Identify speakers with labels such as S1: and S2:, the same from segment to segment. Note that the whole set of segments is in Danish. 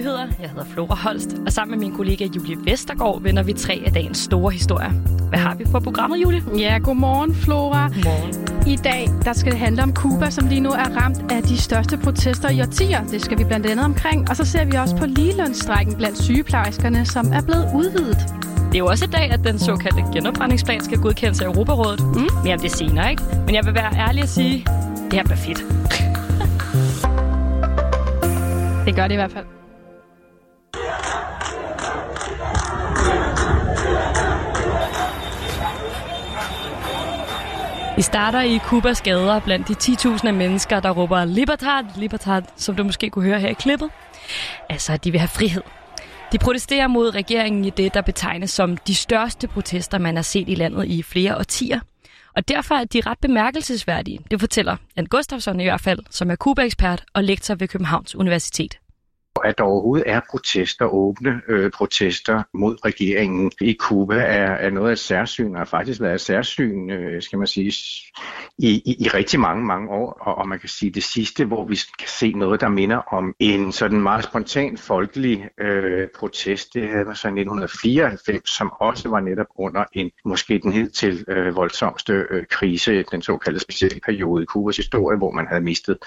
S1: Nyheder. Jeg hedder Flora Holst, og sammen med min kollega Julie Vestergaard vender vi tre af dagens store historier. Hvad har vi på programmet, Julie?
S2: Ja, godmorgen, Flora.
S1: Godmorgen.
S2: I dag der skal det handle om Cuba, som lige nu er ramt af de største protester i årtier. Det skal vi blandt andet omkring. Og så ser vi også på ligelønsstrækken blandt sygeplejerskerne, som er blevet udvidet.
S1: Det er jo også i dag, at den såkaldte genopretningsplan skal godkendes af Europarådet. Mm. Mere om det senere, ikke? Men jeg vil være ærlig at sige, det her bliver fedt.
S2: Det gør det i hvert fald.
S1: Vi starter i Kubas gader blandt de 10.000 af mennesker, der råber Libertad, Libertad, som du måske kunne høre her i klippet. Altså, de vil have frihed. De protesterer mod regeringen i det, der betegnes som de største protester, man har set i landet i flere årtier. Og derfor er de ret bemærkelsesværdige. Det fortæller Jan Gustafsson i hvert fald, som er Kuba-ekspert og lektor ved Københavns Universitet
S3: at der overhovedet er protester, åbne øh, protester mod regeringen i Kuba, er, er noget af et særsyn, og har faktisk været et særsyn, øh, skal man sige, i, i, i rigtig mange, mange år. Og, og man kan sige det sidste, hvor vi kan se noget, der minder om en sådan meget spontan folkelig øh, protest, det havde man så i 1994, som også var netop under en, måske den hed til øh, voldsomste øh, krise, den såkaldte specielle periode i Kubas historie, hvor man havde mistet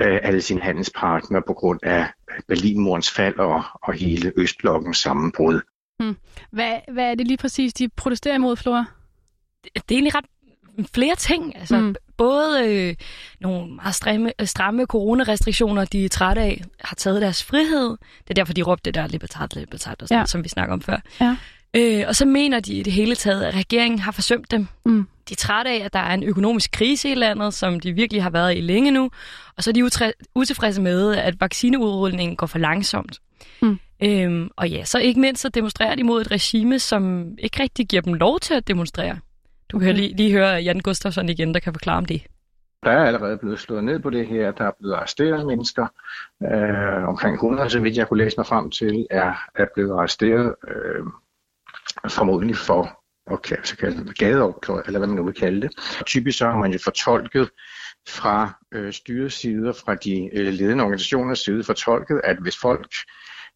S3: øh, alle sine handelspartnere på grund af Berlinmurens fald og, og hele Østblokkens sammenbrud.
S2: Hmm. Hvad, hvad er det lige præcis, de protesterer imod, Flora?
S1: Det, det er egentlig ret flere ting. Altså, mm. Både øh, nogle meget stramme, stramme coronarestriktioner, de er trætte af, har taget deres frihed. Det er derfor, de råbte det der libertad, libertad, og sådan, ja. som vi snakker om før. Ja. Øh, og så mener de i det hele taget, at regeringen har forsømt dem. Mm. De er trætte af, at der er en økonomisk krise i landet, som de virkelig har været i længe nu. Og så er de utilfredse med, at vaccineudrulningen går for langsomt. Mm. Øhm, og ja, så ikke mindst så demonstrerer de mod et regime, som ikke rigtig giver dem lov til at demonstrere. Du kan okay. lige, lige høre Jan Gustafsson igen, der kan forklare om det.
S3: Der er allerede blevet slået ned på det her. Der er blevet arresteret mennesker. Øh, omkring 100, så vidt jeg kunne læse mig frem til, er, er blevet arresteret. Øh, formodentlig for okay, så kalde det gadeoptøj, eller hvad man nu vil kalde det. Typisk så har man jo fortolket fra øh, styrets side, fra de øh, ledende organisationers side, fortolket, at hvis folk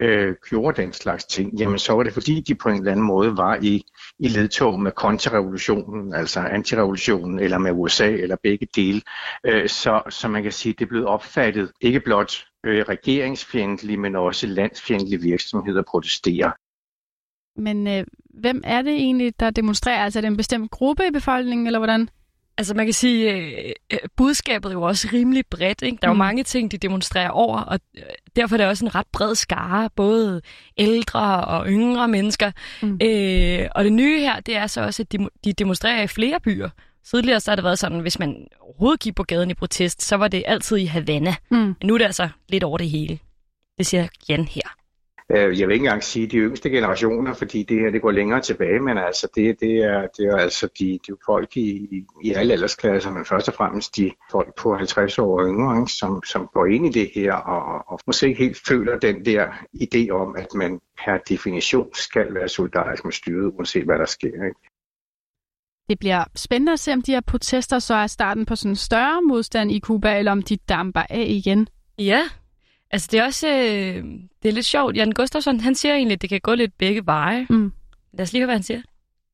S3: øh, gjorde den slags ting, jamen så var det fordi, de på en eller anden måde var i, i ledtog med kontrarevolutionen, altså antirevolutionen, eller med USA, eller begge dele. Øh, så, så man kan sige, det er blevet opfattet ikke blot øh, regeringsfjendtlige, men også landsfjendtlige virksomheder protesterer.
S2: Men øh, hvem er det egentlig, der demonstrerer? Altså er det en bestemt gruppe i befolkningen, eller hvordan?
S1: Altså man kan sige, øh, øh, budskabet er jo også rimelig bredt. Ikke? Der er mm. jo mange ting, de demonstrerer over, og øh, derfor er det også en ret bred skare, både ældre og yngre mennesker. Mm. Øh, og det nye her, det er så også, at de, de demonstrerer i flere byer. Tidligere så har det været sådan, hvis man overhovedet gik på gaden i protest, så var det altid i Havana. Mm. Men nu er det altså lidt over det hele. Det siger Jan her.
S3: Øh, jeg vil ikke engang sige de yngste generationer, fordi det her det går længere tilbage, men altså det, det, er, det er altså de, de folk i, i alle aldersklasser, men først og fremmest de folk på 50 år og yngre, som, som går ind i det her og, og måske ikke helt føler den der idé om, at man per definition skal være solidarisk med styret, uanset hvad der sker. Ikke?
S2: Det bliver spændende at se, om de her protester så er starten på sådan en større modstand i Kuba, eller om de damper af igen.
S1: Ja, Altså, det er også øh, det er lidt sjovt. Jan Gustafsson, han siger egentlig, at det kan gå lidt begge veje. Mm. Lad os lige høre, hvad han siger.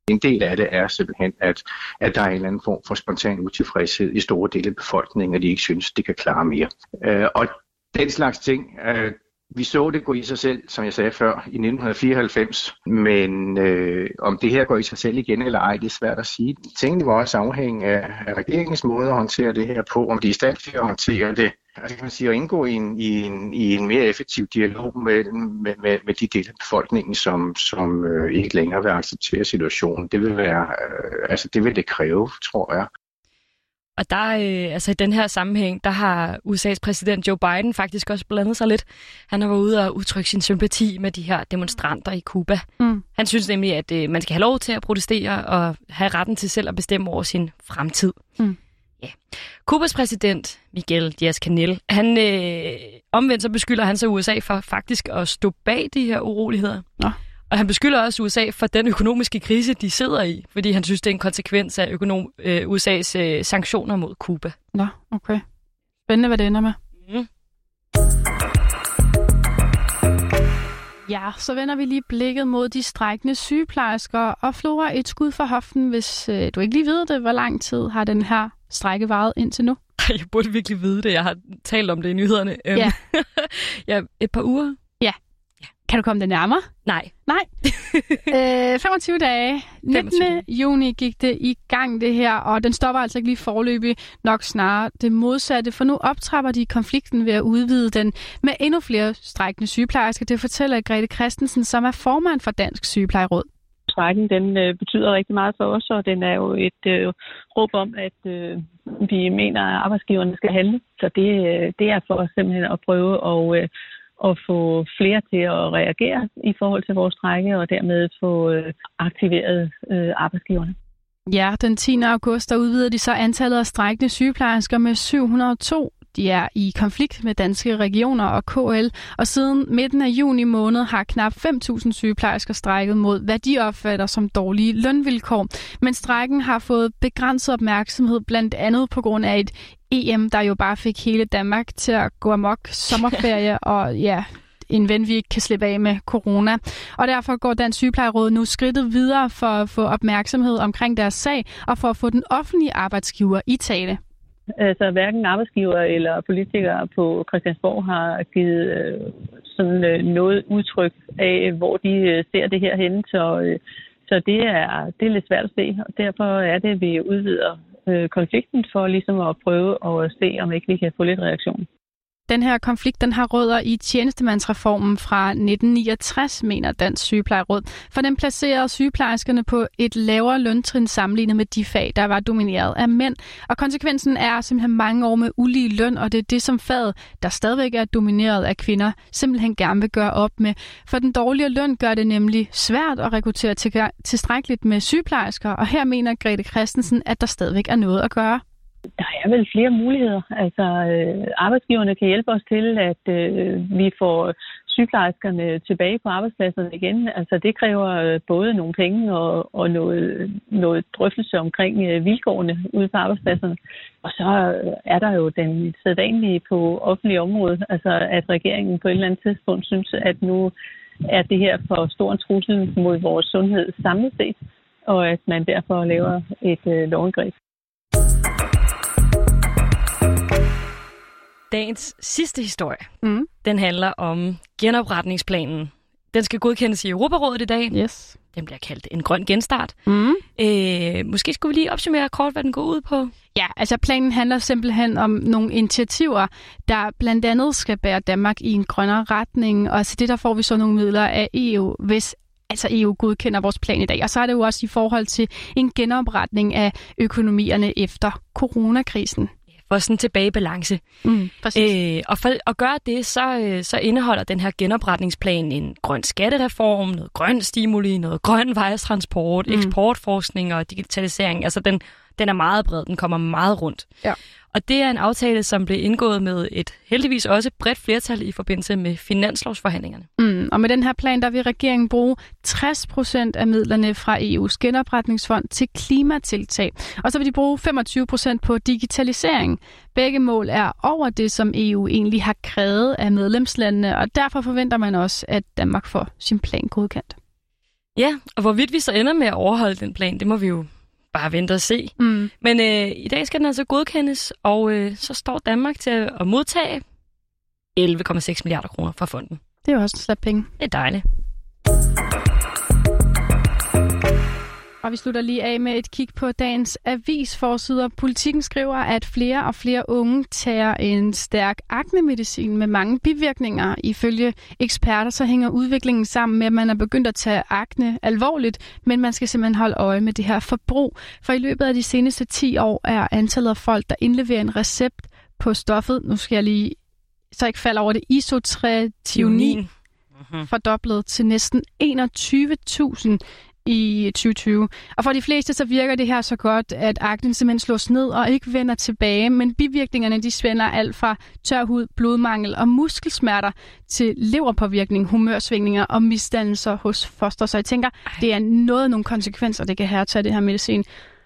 S3: En del af det er simpelthen, at, at der er en eller anden form for spontan utilfredshed i store dele af befolkningen, og de ikke synes, de kan klare mere. Øh, og den slags ting, øh, vi så det gå i sig selv, som jeg sagde før, i 1994, men øh, om det her går i sig selv igen eller ej, det er svært at sige. Tingene var også afhængige af, af regeringens måde at håndtere det her på, om de er i stand til at håndtere det altså kan man sige, at indgå i en, i en, i en mere effektiv dialog med, med, med, med de dele af befolkningen, som, som øh, ikke længere vil acceptere situationen. Det vil, være, øh, altså det vil det kræve, tror jeg.
S1: Og der, øh, altså i den her sammenhæng, der har USA's præsident Joe Biden faktisk også blandet sig lidt. Han har været ude og udtrykke sin sympati med de her demonstranter i Cuba. Mm. Han synes nemlig, at øh, man skal have lov til at protestere og have retten til selv at bestemme over sin fremtid. Mm. Ja. Kubas præsident, Miguel Diaz-Canel, han øh, omvendt så beskylder han så USA for faktisk at stå bag de her uroligheder. Nå. Og han beskylder også USA for den økonomiske krise, de sidder i, fordi han synes, det er en konsekvens af økonom, øh, USA's øh, sanktioner mod Kuba.
S2: Nå, okay. Spændende, hvad det ender med. Mm. Ja, så vender vi lige blikket mod de strækkende sygeplejersker. Og Flora, et skud for hoften, hvis øh, du ikke lige ved det. Hvor lang tid har den her strække varet indtil nu?
S1: Jeg burde virkelig vide det. Jeg har talt om det i nyhederne. Øhm,
S2: Ja.
S1: ja, et par uger.
S2: Kan du komme det nærmere?
S1: Nej.
S2: Nej. øh, 25 dage. 19.
S1: 25.
S2: juni gik det i gang det her, og den stopper altså ikke lige forløbig, nok snarere det modsatte, for nu optrapper de konflikten ved at udvide den med endnu flere strækkende sygeplejersker. Det fortæller Grete Christensen, som er formand for Dansk Sygeplejeråd
S4: strækken, den øh, betyder rigtig meget for os, og den er jo et øh, råb om, at øh, vi mener, at arbejdsgiverne skal handle. Så det, øh, det er for os simpelthen at prøve at, øh, at få flere til at reagere i forhold til vores strække, og dermed få øh, aktiveret øh, arbejdsgiverne.
S2: Ja, den 10. august der udvider de så antallet af strækkende sygeplejersker med 702. De er i konflikt med danske regioner og KL, og siden midten af juni måned har knap 5.000 sygeplejersker strækket mod, hvad de opfatter som dårlige lønvilkår. Men strækken har fået begrænset opmærksomhed, blandt andet på grund af et EM, der jo bare fik hele Danmark til at gå amok sommerferie, og ja, en ven, vi ikke kan slippe af med corona. Og derfor går Dansk Sygeplejeråd nu skridtet videre for at få opmærksomhed omkring deres sag, og for at få den offentlige arbejdsgiver i tale.
S4: Altså hverken arbejdsgiver eller politikere på Christiansborg har givet øh, sådan øh, noget udtryk af, hvor de øh, ser det her henne. Så, øh, så det, er, det er lidt svært at se, og derfor er det, at vi udvider øh, konflikten for ligesom at prøve at se, om ikke vi kan få lidt reaktion.
S2: Den her konflikt den har rødder i tjenestemandsreformen fra 1969, mener Dansk Sygeplejeråd, for den placerede sygeplejerskerne på et lavere løntrin sammenlignet med de fag, der var domineret af mænd. Og konsekvensen er simpelthen mange år med ulige løn, og det er det, som faget, der stadigvæk er domineret af kvinder, simpelthen gerne vil gøre op med. For den dårlige løn gør det nemlig svært at rekruttere tilstrækkeligt med sygeplejersker, og her mener Grete Christensen, at der stadigvæk er noget at gøre.
S4: Der er vel flere muligheder. Altså, øh, arbejdsgiverne kan hjælpe os til, at øh, vi får sygeplejerskerne tilbage på arbejdspladserne igen. Altså, det kræver øh, både nogle penge og, og noget, noget drøftelse omkring øh, vilkårene ude på arbejdspladserne. Og så øh, er der jo den sædvanlige på offentlige område, altså at regeringen på et eller andet tidspunkt synes, at nu er det her for stor en trussel mod vores sundhed samlet set, og at man derfor laver et øh, lovindgreb.
S1: Dagens sidste historie,
S2: Mm.
S1: den handler om genopretningsplanen. Den skal godkendes i Europarådet i dag.
S2: Yes.
S1: Den bliver kaldt en grøn genstart.
S2: Mm.
S1: Øh, måske skulle vi lige opsummere kort, hvad den går ud på.
S2: Ja, altså planen handler simpelthen om nogle initiativer, der blandt andet skal bære Danmark i en grønnere retning, og til det der får vi så nogle midler af EU, hvis altså EU godkender vores plan i dag. Og så er det jo også i forhold til en genopretning af økonomierne efter coronakrisen.
S1: For sådan tilbage i balance.
S2: Mm.
S1: Øh, og for at gøre det, så, øh, så indeholder den her genopretningsplan en grøn skattereform, noget grøn stimuli, noget grøn vejstransport,
S2: mm.
S1: eksportforskning og digitalisering. Altså den, den er meget bred, den kommer meget rundt.
S2: Ja.
S1: Og det er en aftale, som blev indgået med et heldigvis også bredt flertal i forbindelse med finanslovsforhandlingerne.
S2: Mm, og med den her plan, der vil regeringen bruge 60 procent af midlerne fra EU's genopretningsfond til klimatiltag. Og så vil de bruge 25 procent på digitalisering. Begge mål er over det, som EU egentlig har krævet af medlemslandene, og derfor forventer man også, at Danmark får sin plan godkendt.
S1: Ja, og hvorvidt vi så ender med at overholde den plan, det må vi jo bare vente og se.
S2: Mm.
S1: Men øh, i dag skal den altså godkendes, og øh, så står Danmark til at modtage 11,6 milliarder kroner fra fonden.
S2: Det er jo også en slap penge.
S1: Det er dejligt.
S2: Og vi slutter lige af med et kig på dagens avisforsider. Politikken skriver, at flere og flere unge tager en stærk aknemedicin med mange bivirkninger. Ifølge eksperter så hænger udviklingen sammen med, at man er begyndt at tage akne alvorligt, men man skal simpelthen holde øje med det her forbrug. For i løbet af de seneste 10 år er antallet af folk, der indleverer en recept på stoffet, nu skal jeg lige så ikke falde over det, isotrionin,
S1: Mhm.
S2: fordoblet til næsten 21.000 i 2020. Og for de fleste så virker det her så godt, at aknen simpelthen slås ned og ikke vender tilbage, men bivirkningerne de spænder alt fra tør hud, blodmangel og muskelsmerter til leverpåvirkning, humørsvingninger og misdannelser hos foster. Så jeg tænker, det er noget nogle konsekvenser, det kan have at tage det her medicin.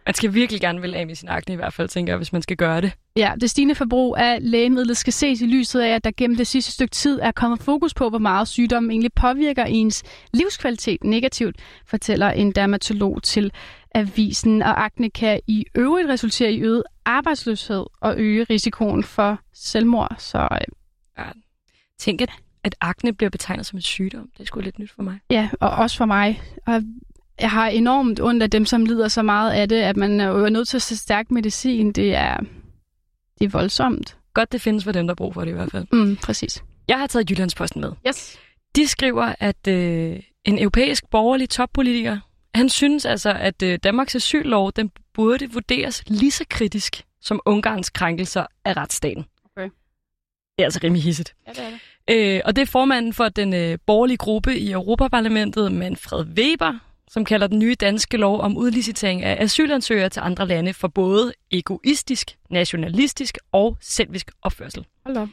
S1: Man skal virkelig gerne vil af med sin akne i hvert fald, tænker jeg, hvis man skal gøre det.
S2: Ja, det stigende forbrug af lægemidler skal ses i lyset af, at der gennem det sidste stykke tid er kommet fokus på, hvor meget sygdommen egentlig påvirker ens livskvalitet negativt, fortæller en dermatolog til avisen, og akne kan i øvrigt resultere i øget arbejdsløshed og øge risikoen for selvmord. Så øh,
S1: Ja. Tænk, at, at akne bliver betegnet som en sygdom. Det er sgu lidt nyt for mig.
S2: ja, og også for mig. Og jeg har enormt ondt af dem, som lider så meget af det, at man er jo nødt til at se stærk medicin. Det er, det er voldsomt.
S1: Godt, det findes for dem, der har brug for det i hvert fald.
S2: Mm, præcis.
S1: Jeg har taget Jyllandsposten med.
S2: Yes.
S1: De skriver, at øh, en europæisk borgerlig toppolitiker, han synes altså, at øh, Danmarks asyllov, den burde vurderes lige så kritisk som Ungarns krænkelser af retsstaten.
S2: Okay.
S1: Det er altså rimelig hissigt.
S2: Ja, det er det.
S1: Øh, og det er formanden for den øh, borgerlige gruppe i Europaparlamentet, Manfred Weber, som kalder den nye danske lov om udlicitering af asylansøgere til andre lande for både egoistisk, nationalistisk og selvisk opførsel.
S2: Hold op.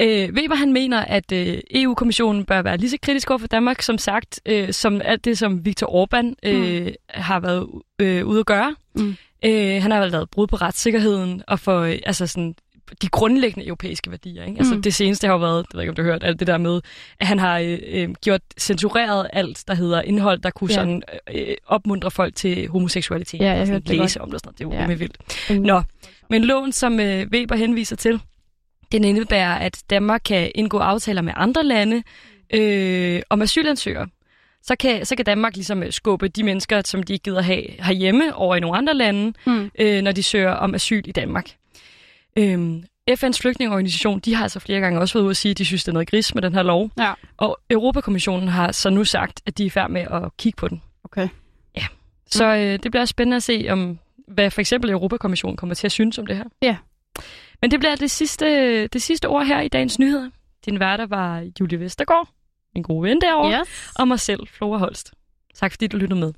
S1: Øh, Weber han mener, at øh, EU-kommissionen bør være lige så kritisk over for Danmark, som sagt, øh, som alt det, som Viktor Orbán øh, mm. har været øh, ude at gøre.
S2: Mm.
S1: Øh, han har lavet brud på retssikkerheden og for øh, altså sådan, de grundlæggende europæiske værdier. Ikke? Altså,
S2: Mm.
S1: Det seneste har jo været, jeg ved ikke om du har hørt, alt det der med, at han har øh, øh, gjort censureret alt, der hedder indhold, der kunne
S2: Ja.
S1: sådan, øh, opmuntre folk til homoseksualitet.
S2: Ja, jeg
S1: og sådan,
S2: hørte det
S1: læse om det sådan. Det er jo
S2: Ja.
S1: vildt. Nå, men loven, som øh, Weber henviser til, den indebærer, at Danmark kan indgå aftaler med andre lande øh, om asylansøgere. Så kan, så kan Danmark ligesom øh, skubbe de mennesker, som de ikke gider have herhjemme, over i nogle andre lande,
S2: Mm.
S1: øh, når de søger om asyl i Danmark. Øhm, FN's flygtningeorganisation, de har altså flere gange også været ude at sige, at de synes, det er noget gris med den her lov.
S2: Ja.
S1: Og Europakommissionen har så nu sagt, at de er i færd med at kigge på den.
S2: Okay.
S1: Så øh, det bliver spændende at se, om hvad for eksempel Europakommissionen kommer til at synes om det her.
S2: Ja.
S1: Men det bliver det sidste, det sidste ord her i dagens nyheder. Din værter var Julie Vestergaard, min gode ven derovre,
S2: Yes.
S1: og mig selv, Flora Holst. Tak fordi du lyttede med.